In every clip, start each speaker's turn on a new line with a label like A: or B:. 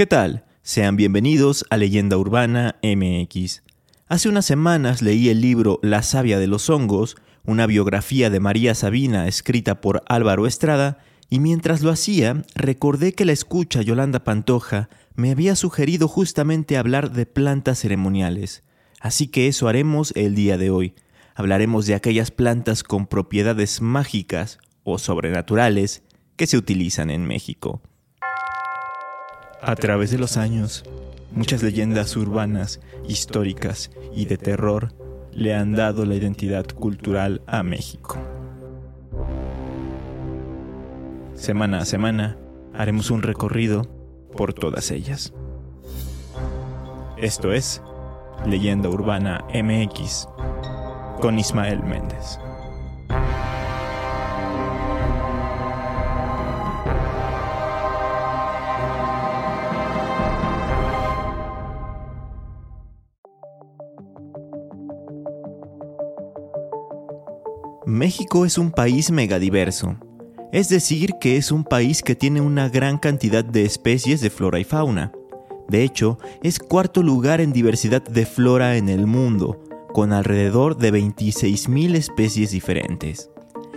A: ¿Qué tal? Sean bienvenidos a Leyenda Urbana MX. Hace unas semanas leí el libro La savia de los hongos, una biografía de María Sabina escrita por Álvaro Estrada, y mientras lo hacía, recordé que la escucha Yolanda Pantoja me había sugerido justamente hablar de plantas ceremoniales. Así que eso haremos el día de hoy. Hablaremos de aquellas plantas con propiedades mágicas o sobrenaturales que se utilizan en México. A través de los años, muchas leyendas urbanas, históricas y de terror le han dado la identidad cultural a México. Semana a semana haremos un recorrido por todas ellas. Esto es Leyenda Urbana MX con Ismael Méndez. México es un país megadiverso, es decir, que es un país que tiene una gran cantidad de especies de flora y fauna. De hecho, es cuarto lugar en diversidad de flora en el mundo, con alrededor de 26.000 especies diferentes.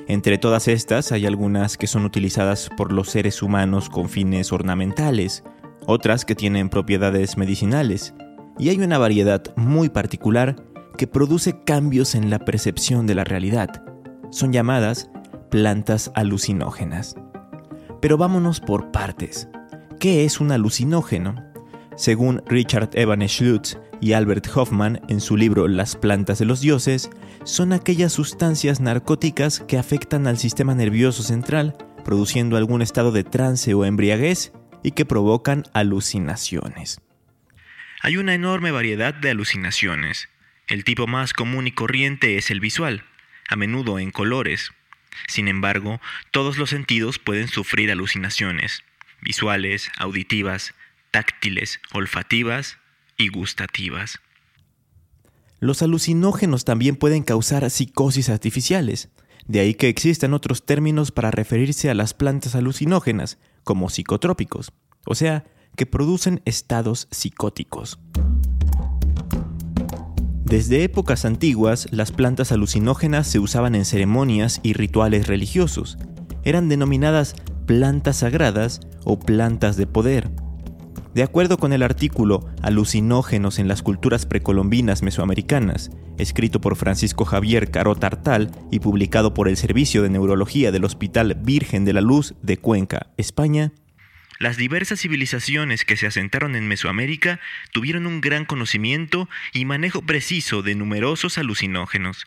A: Entre todas estas hay algunas que son utilizadas por los seres humanos con fines ornamentales, otras que tienen propiedades medicinales, y hay una variedad muy particular que produce cambios en la percepción de la realidad. Son llamadas plantas alucinógenas. Pero vámonos por partes. ¿Qué es un alucinógeno? Según Richard Evan Schlutz y Albert Hoffman en su libro Las plantas de los dioses, son aquellas sustancias narcóticas que afectan al sistema nervioso central, produciendo algún estado de trance o embriaguez y que provocan alucinaciones. Hay una enorme variedad de alucinaciones. El tipo más común y corriente es el visual, a menudo en colores, sin embargo, todos los sentidos pueden sufrir alucinaciones, visuales, auditivas, táctiles, olfativas y gustativas. Los alucinógenos también pueden causar psicosis artificiales, de ahí que existan otros términos para referirse a las plantas alucinógenas, como psicotrópicos, o sea, que producen estados psicóticos. Desde épocas antiguas, las plantas alucinógenas se usaban en ceremonias y rituales religiosos. Eran denominadas plantas sagradas o plantas de poder. De acuerdo con el artículo Alucinógenos en las culturas precolombinas mesoamericanas, escrito por Francisco Javier Caro Tartal y publicado por el Servicio de Neurología del Hospital Virgen de la Luz de Cuenca, España, las diversas civilizaciones que se asentaron en Mesoamérica tuvieron un gran conocimiento y manejo preciso de numerosos alucinógenos.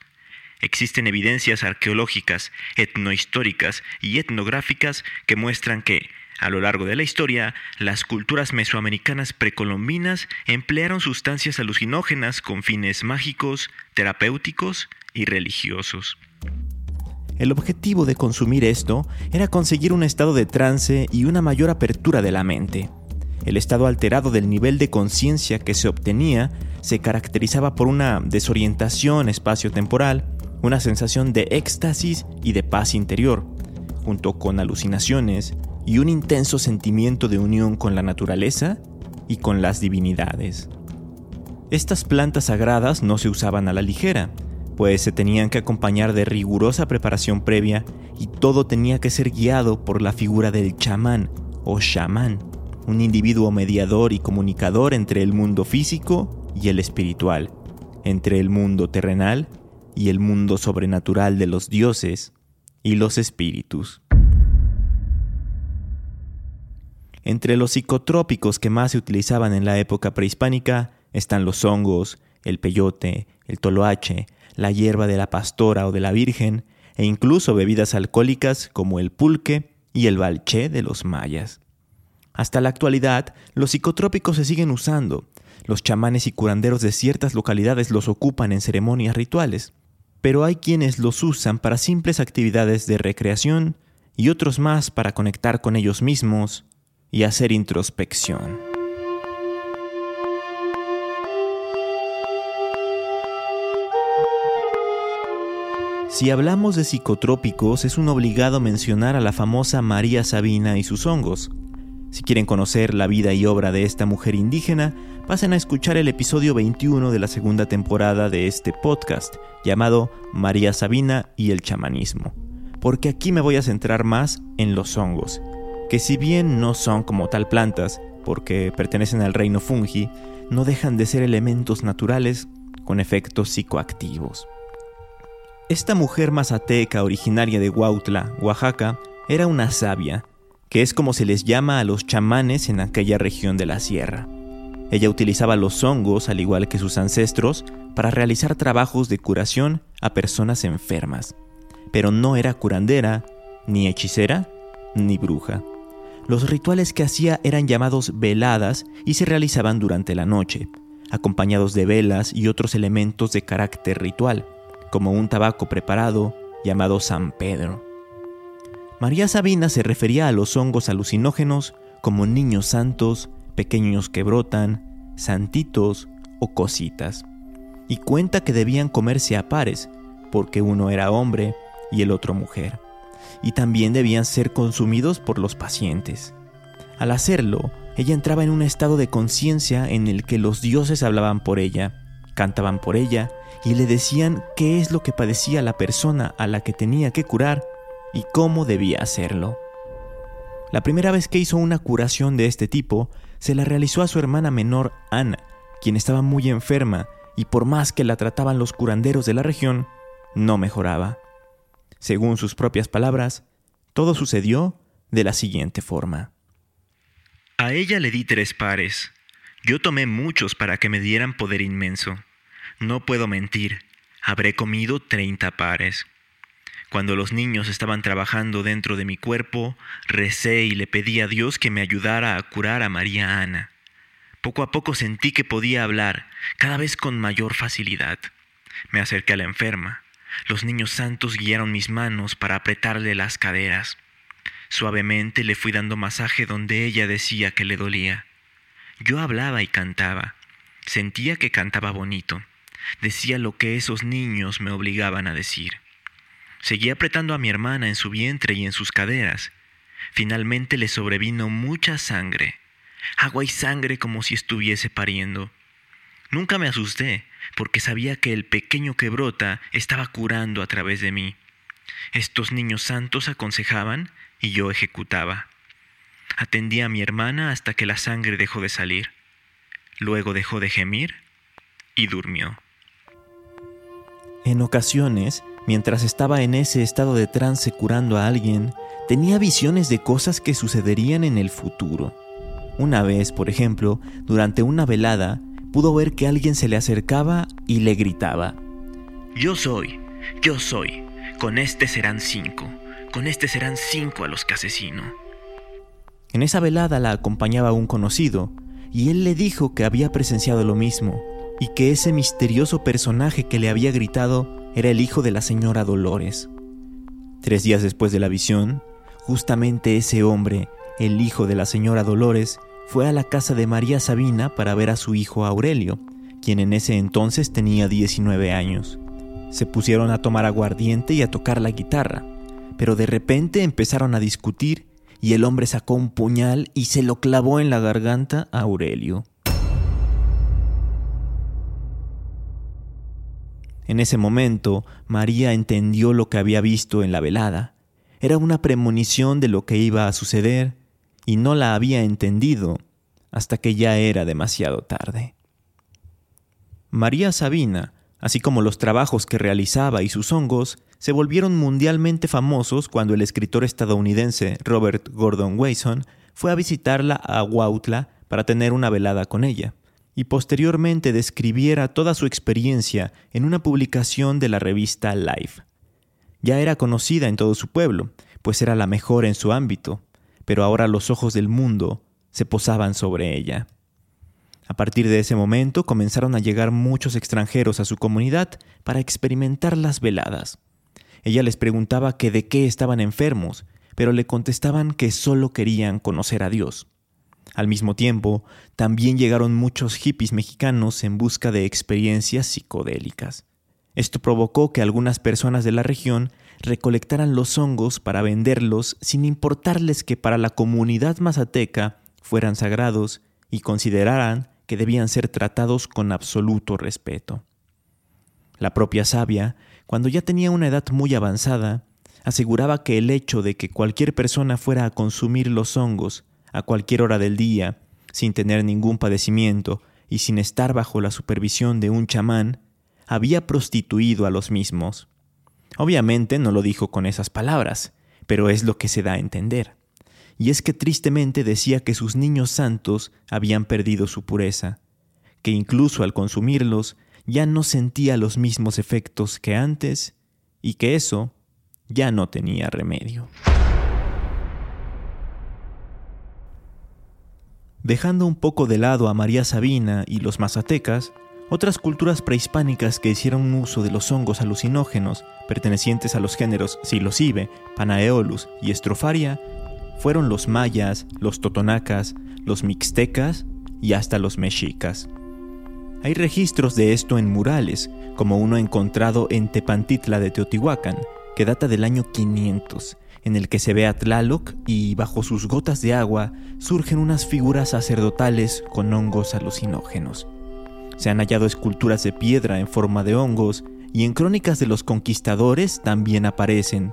A: Existen evidencias arqueológicas, etnohistóricas y etnográficas que muestran que, a lo largo de la historia, las culturas mesoamericanas precolombinas emplearon sustancias alucinógenas con fines mágicos, terapéuticos y religiosos. El objetivo de consumir esto era conseguir un estado de trance y una mayor apertura de la mente. El estado alterado del nivel de conciencia que se obtenía se caracterizaba por una desorientación espacio-temporal, una sensación de éxtasis y de paz interior, junto con alucinaciones y un intenso sentimiento de unión con la naturaleza y con las divinidades. Estas plantas sagradas no se usaban a la ligera, pues se tenían que acompañar de rigurosa preparación previa y todo tenía que ser guiado por la figura del chamán o chamán, un individuo mediador y comunicador entre el mundo físico y el espiritual, entre el mundo terrenal y el mundo sobrenatural de los dioses y los espíritus. Entre los psicotrópicos que más se utilizaban en la época prehispánica están los hongos, el peyote, el toloache, la hierba de la pastora o de la virgen, e incluso bebidas alcohólicas como el pulque y el balché de los mayas. Hasta la actualidad, los psicotrópicos se siguen usando. Los chamanes y curanderos de ciertas localidades los ocupan en ceremonias rituales, pero hay quienes los usan para simples actividades de recreación y otros más para conectar con ellos mismos y hacer introspección. Si hablamos de psicotrópicos, es un obligado mencionar a la famosa María Sabina y sus hongos. Si quieren conocer la vida y obra de esta mujer indígena, pasen a escuchar el episodio 21 de la segunda temporada de este podcast, llamado María Sabina y el chamanismo, porque aquí me voy a centrar más en los hongos, que si bien no son como tal plantas, porque pertenecen al reino fungi, no dejan de ser elementos naturales con efectos psicoactivos. Esta mujer mazateca originaria de Huautla, Oaxaca, era una sabia, que es como se les llama a los chamanes en aquella región de la sierra. Ella utilizaba los hongos, al igual que sus ancestros, para realizar trabajos de curación a personas enfermas, pero no era curandera, ni hechicera, ni bruja. Los rituales que hacía eran llamados veladas y se realizaban durante la noche, acompañados de velas y otros elementos de carácter ritual, como un tabaco preparado llamado San Pedro. María Sabina se refería a los hongos alucinógenos como niños santos, pequeños que brotan, santitos o cositas, y cuenta que debían comerse a pares, porque uno era hombre y el otro mujer, y también debían ser consumidos por los pacientes. Al hacerlo, ella entraba en un estado de conciencia en el que los dioses hablaban por ella, cantaban por ella y le decían qué es lo que padecía la persona a la que tenía que curar y cómo debía hacerlo. La primera vez que hizo una curación de este tipo, se la realizó a su hermana menor Ana, quien estaba muy enferma y por más que la trataban los curanderos de la región, no mejoraba. Según sus propias palabras, todo sucedió de la siguiente forma.
B: A ella le di tres pares. Yo tomé muchos para que me dieran poder inmenso. No puedo mentir, habré comido treinta pares. Cuando los niños estaban trabajando dentro de mi cuerpo, recé y le pedí a Dios que me ayudara a curar a María Ana. Poco a poco sentí que podía hablar, cada vez con mayor facilidad. Me acerqué a la enferma. Los niños santos guiaron mis manos para apretarle las caderas. Suavemente le fui dando masaje donde ella decía que le dolía. Yo hablaba y cantaba. Sentía que cantaba bonito. Decía lo que esos niños me obligaban a decir. Seguí apretando a mi hermana en su vientre y en sus caderas. Finalmente le sobrevino mucha sangre, agua y sangre como si estuviese pariendo. Nunca me asusté, porque sabía que el pequeño que brota estaba curando a través de mí. Estos niños santos aconsejaban y yo ejecutaba. Atendí a mi hermana hasta que la sangre dejó de salir. Luego dejó de gemir y durmió.
A: En ocasiones, Mientras estaba en ese estado de trance curando a alguien, tenía visiones de cosas que sucederían en el futuro. Una vez, por ejemplo, durante una velada, pudo ver que alguien se le acercaba y le gritaba.
B: Yo soy, yo soy, con este serán cinco, con este serán cinco a los que asesino.
A: En esa velada la acompañaba un conocido, y él le dijo que había presenciado lo mismo, y que ese misterioso personaje que le había gritado era el hijo de la señora Dolores. Tres días después de la visión, justamente ese hombre, el hijo de la señora Dolores, fue a la casa de María Sabina para ver a su hijo Aurelio, quien en ese entonces tenía 19 años. Se pusieron a tomar aguardiente y a tocar la guitarra, pero de repente empezaron a discutir y el hombre sacó un puñal y se lo clavó en la garganta a Aurelio. En ese momento, María entendió lo que había visto en la velada. Era una premonición de lo que iba a suceder, y no la había entendido hasta que ya era demasiado tarde. María Sabina, así como los trabajos que realizaba y sus hongos, se volvieron mundialmente famosos cuando el escritor estadounidense Robert Gordon Wasson fue a visitarla a Huautla para tener una velada con ella y posteriormente describiera toda su experiencia en una publicación de la revista Life. Ya era conocida en todo su pueblo, pues era la mejor en su ámbito, pero ahora los ojos del mundo se posaban sobre ella. A partir de ese momento comenzaron a llegar muchos extranjeros a su comunidad para experimentar las veladas. Ella les preguntaba que de qué estaban enfermos, pero le contestaban que solo querían conocer a Dios. Al mismo tiempo, también llegaron muchos hippies mexicanos en busca de experiencias psicodélicas. Esto provocó que algunas personas de la región recolectaran los hongos para venderlos sin importarles que para la comunidad mazateca fueran sagrados y consideraran que debían ser tratados con absoluto respeto. La propia sabia, cuando ya tenía una edad muy avanzada, aseguraba que el hecho de que cualquier persona fuera a consumir los hongos a cualquier hora del día, sin tener ningún padecimiento y sin estar bajo la supervisión de un chamán, había prostituido a los mismos. Obviamente no lo dijo con esas palabras, pero es lo que se da a entender. Y es que tristemente decía que sus niños santos habían perdido su pureza, que incluso al consumirlos ya no sentía los mismos efectos que antes y que eso ya no tenía remedio. Dejando un poco de lado a María Sabina y los mazatecas, otras culturas prehispánicas que hicieron uso de los hongos alucinógenos pertenecientes a los géneros psilocibe, Panaeolus y Estropharia fueron los mayas, los totonacas, los mixtecas y hasta los mexicas. Hay registros de esto en murales, como uno encontrado en Tepantitla de Teotihuacán, que data del año 500, en el que se ve a Tlaloc y bajo sus gotas de agua surgen unas figuras sacerdotales con hongos alucinógenos. Se han hallado esculturas de piedra en forma de hongos y en crónicas de los conquistadores también aparecen,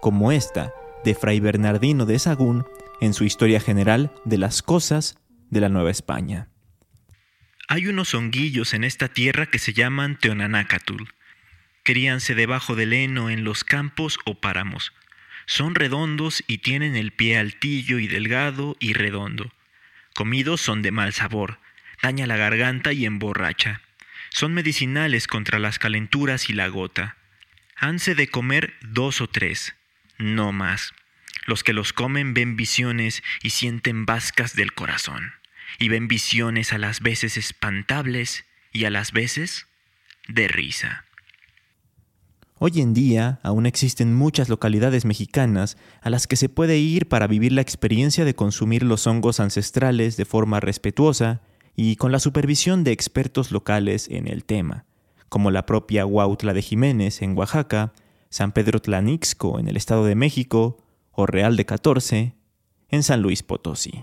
A: como esta de Fray Bernardino de Sagún en su Historia General de las Cosas de la Nueva España.
B: Hay unos honguillos en esta tierra que se llaman Teonanácatul. Críanse debajo del heno en los campos o páramos. Son redondos y tienen el pie altillo y delgado y redondo. Comidos son de mal sabor, daña la garganta y emborracha. Son medicinales contra las calenturas y la gota. Hanse de comer dos o tres, no más. Los que los comen ven visiones y sienten vascas del corazón, y ven visiones a las veces espantables y a las veces de risa.
A: Hoy en día aún existen muchas localidades mexicanas a las que se puede ir para vivir la experiencia de consumir los hongos ancestrales de forma respetuosa y con la supervisión de expertos locales en el tema, como la propia Huautla de Jiménez en Oaxaca, San Pedro Tlanixco en el Estado de México o Real de 14 en San Luis Potosí.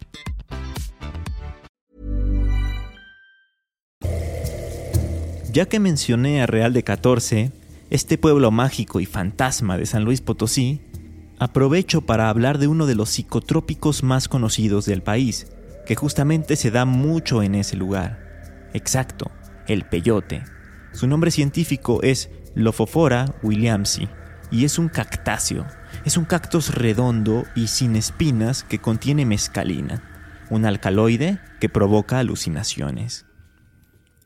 A: Ya que mencioné a Real de 14, este pueblo mágico y fantasma de San Luis Potosí, aprovecho para hablar de uno de los psicotrópicos más conocidos del país, que justamente se da mucho en ese lugar. Exacto, el peyote. Su nombre científico es Lophophora williamsi y es un cactáceo. Es un cactus redondo y sin espinas que contiene mescalina, un alcaloide que provoca alucinaciones.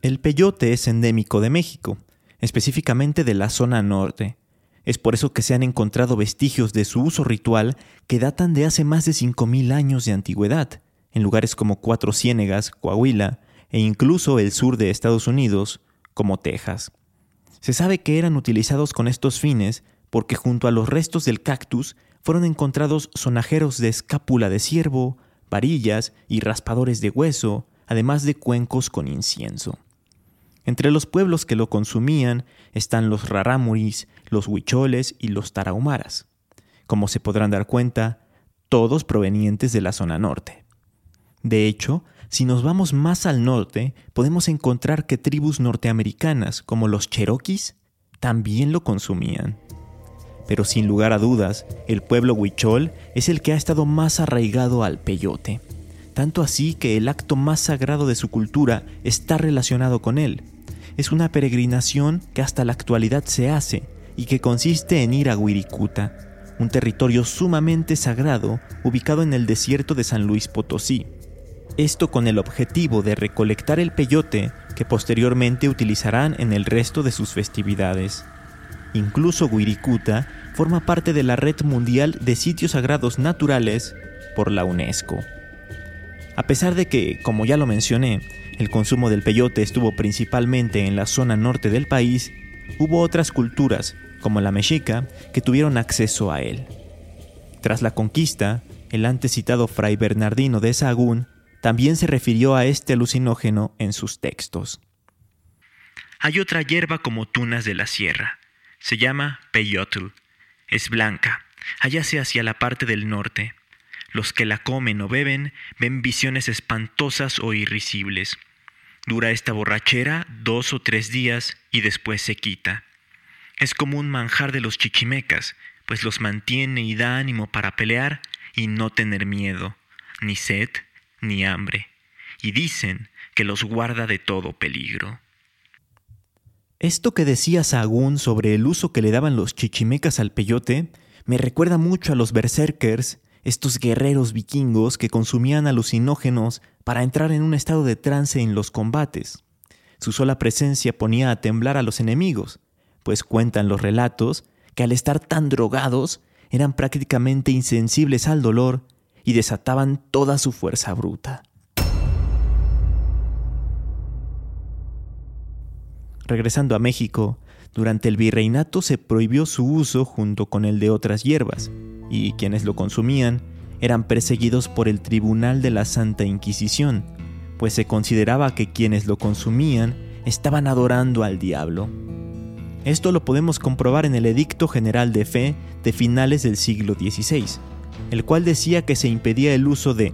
A: El peyote es endémico de México, específicamente de la zona norte. Es por eso que se han encontrado vestigios de su uso ritual que datan de hace más de 5.000 años de antigüedad, en lugares como Cuatro Ciénegas, Coahuila e incluso el sur de Estados Unidos, como Texas. Se sabe que eran utilizados con estos fines porque junto a los restos del cactus fueron encontrados sonajeros de escápula de ciervo, varillas y raspadores de hueso, además de cuencos con incienso. Entre los pueblos que lo consumían están los rarámuris, los huicholes y los tarahumaras. Como se podrán dar cuenta, todos provenientes de la zona norte. De hecho, si nos vamos más al norte, podemos encontrar que tribus norteamericanas como los cherokees también lo consumían. pero sin lugar a dudas, el pueblo huichol es el que ha estado más arraigado al peyote. Tanto así que el acto más sagrado de su cultura está relacionado con él. Es una peregrinación que hasta la actualidad se hace y que consiste en ir a Huiricuta, un territorio sumamente sagrado ubicado en el desierto de San Luis Potosí. Esto con el objetivo de recolectar el peyote que posteriormente utilizarán en el resto de sus festividades. Incluso Wirikuta forma parte de la Red Mundial de Sitios Sagrados Naturales por la UNESCO. A pesar de que, como ya lo mencioné, el consumo del peyote estuvo principalmente en la zona norte del país, hubo otras culturas, como la mexica, que tuvieron acceso a él. Tras la conquista, el antes citado Fray Bernardino de Sahagún también se refirió a este alucinógeno en sus textos.
B: Hay otra hierba como tunas de la sierra, se llama peyotl. Es blanca. Hállase hacia la parte del norte. Los que la comen o beben ven visiones espantosas o irrisibles. Dura esta borrachera dos o tres días y después se quita. Es como un manjar de los chichimecas, pues los mantiene y da ánimo para pelear y no tener miedo, ni sed, ni hambre, y dicen que los guarda de todo peligro.
A: Esto que decía Sahagún sobre el uso que le daban los chichimecas al peyote me recuerda mucho a los berserkers, estos guerreros vikingos que consumían alucinógenos para entrar en un estado de trance en los combates. Su sola presencia ponía a temblar a los enemigos, pues cuentan los relatos que al estar tan drogados eran prácticamente insensibles al dolor y desataban toda su fuerza bruta. Regresando a México, durante el virreinato se prohibió su uso junto con el de otras hierbas, y quienes lo consumían eran perseguidos por el Tribunal de la Santa Inquisición, pues se consideraba que quienes lo consumían estaban adorando al diablo. Esto lo podemos comprobar en el Edicto General de Fe de finales del siglo XVI, el cual decía que se impedía el uso de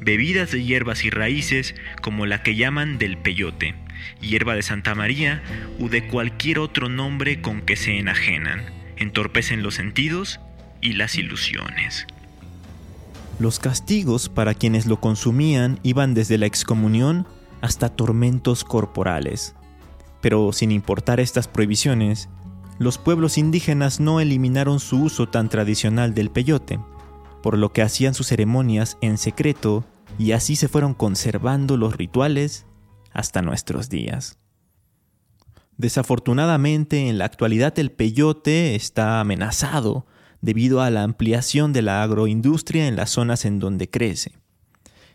B: bebidas de hierbas y raíces como la que llaman del peyote, hierba de Santa María u de cualquier otro nombre con que se enajenan, entorpecen los sentidos y las ilusiones.
A: Los castigos para quienes lo consumían iban desde la excomunión hasta tormentos corporales. Pero sin importar estas prohibiciones, los pueblos indígenas no eliminaron su uso tan tradicional del peyote, por lo que hacían sus ceremonias en secreto y así se fueron conservando los rituales hasta nuestros días. Desafortunadamente, en la actualidad el peyote está amenazado debido a la ampliación de la agroindustria en las zonas en donde crece.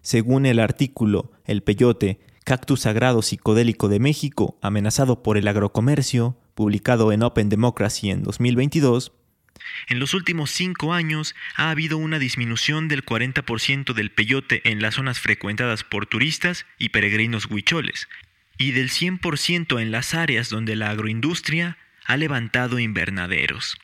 A: Según el artículo El peyote, cactus sagrado psicodélico de México, amenazado por el agrocomercio, publicado en Open Democracy en 2022,
B: en los últimos cinco años ha habido una disminución del 40% del peyote en las zonas frecuentadas por turistas y peregrinos huicholes, y del 100% en las áreas donde la agroindustria ha levantado invernaderos.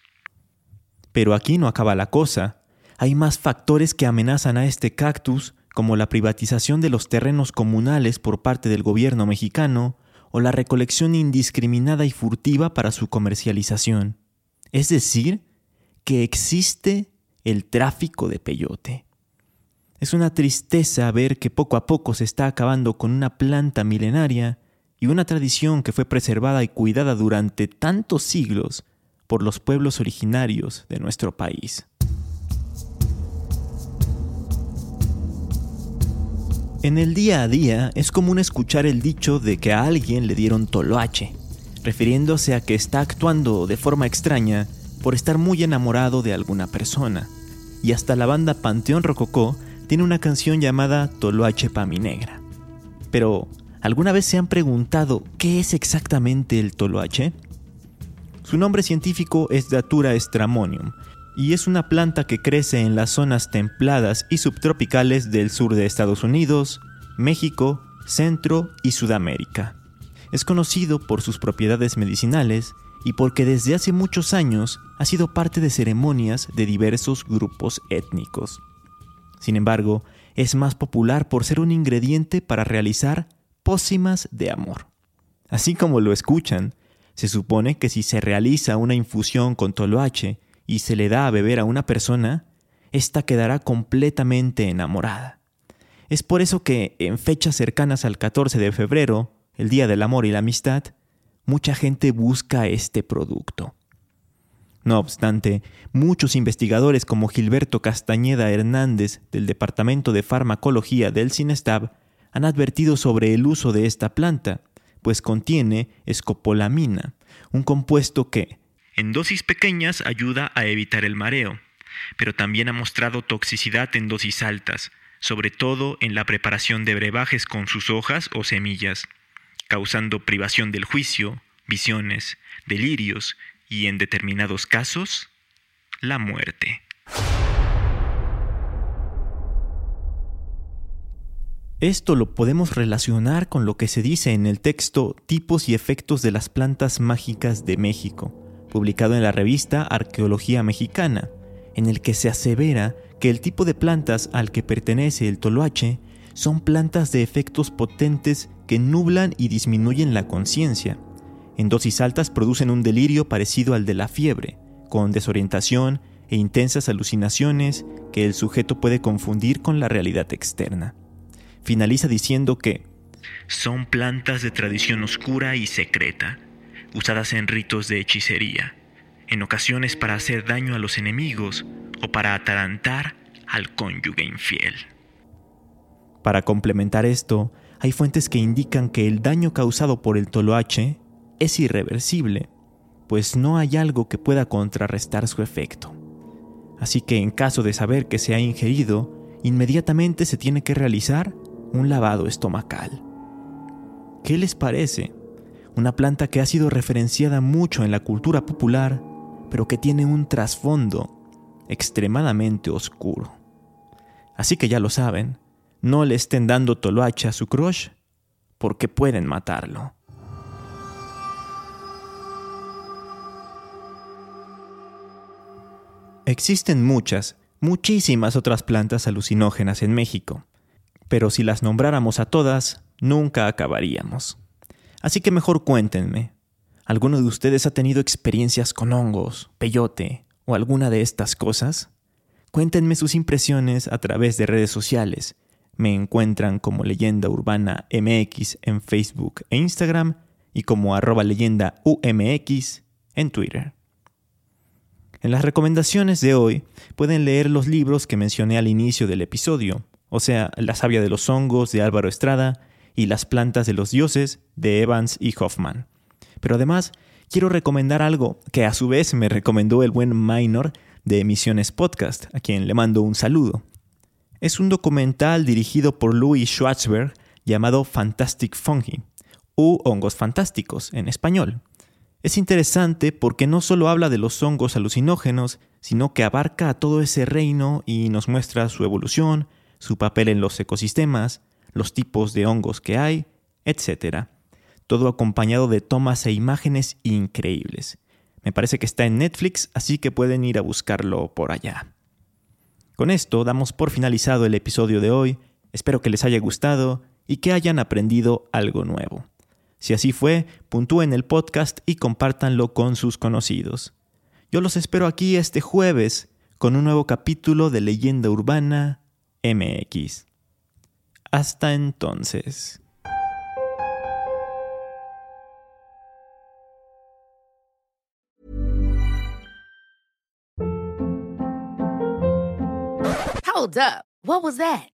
A: Pero aquí no acaba la cosa. Hay más factores que amenazan a este cactus, como la privatización de los terrenos comunales por parte del gobierno mexicano o la recolección indiscriminada y furtiva para su comercialización. Es decir, que existe el tráfico de peyote. Es una tristeza ver que poco a poco se está acabando con una planta milenaria y una tradición que fue preservada y cuidada durante tantos siglos por los pueblos originarios de nuestro país. En el día a día es común escuchar el dicho de que a alguien le dieron toloache, refiriéndose a que está actuando de forma extraña por estar muy enamorado de alguna persona. Y hasta la banda Panteón Rococó tiene una canción llamada Toloache pa' mi negra. Pero, ¿alguna vez se han preguntado qué es exactamente el toloache? Su nombre científico es Datura stramonium y es una planta que crece en las zonas templadas y subtropicales del sur de Estados Unidos, México, Centro y Sudamérica. Es conocido por sus propiedades medicinales y porque desde hace muchos años ha sido parte de ceremonias de diversos grupos étnicos. Sin embargo, es más popular por ser un ingrediente para realizar pócimas de amor. Así como lo escuchan, se supone que si se realiza una infusión con toloache y se le da a beber a una persona, ésta quedará completamente enamorada. Es por eso que en fechas cercanas al 14 de febrero, el Día del Amor y la Amistad, mucha gente busca este producto. No obstante, muchos investigadores como Gilberto Castañeda Hernández del Departamento de Farmacología del CINESTAB han advertido sobre el uso de esta planta, pues contiene escopolamina, un compuesto que,
B: en dosis pequeñas, ayuda a evitar el mareo, pero también ha mostrado toxicidad en dosis altas, sobre todo en la preparación de brebajes con sus hojas o semillas, causando privación del juicio, visiones, delirios y en determinados casos, la muerte.
A: Esto lo podemos relacionar con lo que se dice en el texto Tipos y efectos de las plantas mágicas de México, publicado en la revista Arqueología Mexicana, en el que se asevera que el tipo de plantas al que pertenece el toloache son plantas de efectos potentes que nublan y disminuyen la conciencia, en dosis altas producen un delirio parecido al de la fiebre, con desorientación e intensas alucinaciones que el sujeto puede confundir con la realidad externa. Finaliza diciendo que
B: son plantas de tradición oscura y secreta, usadas en ritos de hechicería, en ocasiones para hacer daño a los enemigos o para atarantar al cónyuge infiel.
A: Para complementar esto, hay fuentes que indican que el daño causado por el toloache es irreversible, pues no hay algo que pueda contrarrestar su efecto. Así que en caso de saber que se ha ingerido, inmediatamente se tiene que realizar un lavado estomacal. ¿Qué les parece? Una planta que ha sido referenciada mucho en la cultura popular, pero que tiene un trasfondo extremadamente oscuro. Así que ya lo saben, no le estén dando toloache a su crush, porque pueden matarlo. Existen muchas, muchísimas otras plantas alucinógenas en México, pero si las nombráramos a todas, nunca acabaríamos. Así que mejor cuéntenme, ¿alguno de ustedes ha tenido experiencias con hongos, peyote o alguna de estas cosas? Cuéntenme sus impresiones a través de redes sociales. Me encuentran como Leyenda Urbana MX en Facebook e Instagram y como arroba leyenda UMX en Twitter. En las recomendaciones de hoy pueden leer los libros que mencioné al inicio del episodio, o sea, La savia de los hongos de Álvaro Estrada y Las plantas de los dioses de Evans y Hoffman. Pero además, quiero recomendar algo que a su vez me recomendó el buen Minor de Emisiones Podcast, a quien le mando un saludo. Es un documental dirigido por Louis Schwarzberg llamado Fantastic Fungi, u Hongos Fantásticos en español. Es interesante porque no solo habla de los hongos alucinógenos, sino que abarca a todo ese reino y nos muestra su evolución, su papel en los ecosistemas, los tipos de hongos que hay, etc. Todo acompañado de tomas e imágenes increíbles. Me parece que está en Netflix, así que pueden ir a buscarlo por allá. Con esto damos por finalizado el episodio de hoy, espero que les haya gustado y que hayan aprendido algo nuevo. Si así fue, puntúen el podcast y compártanlo con sus conocidos. Yo los espero aquí este jueves con un nuevo capítulo de Leyenda Urbana MX. Hasta entonces.
C: Hold up. What was that?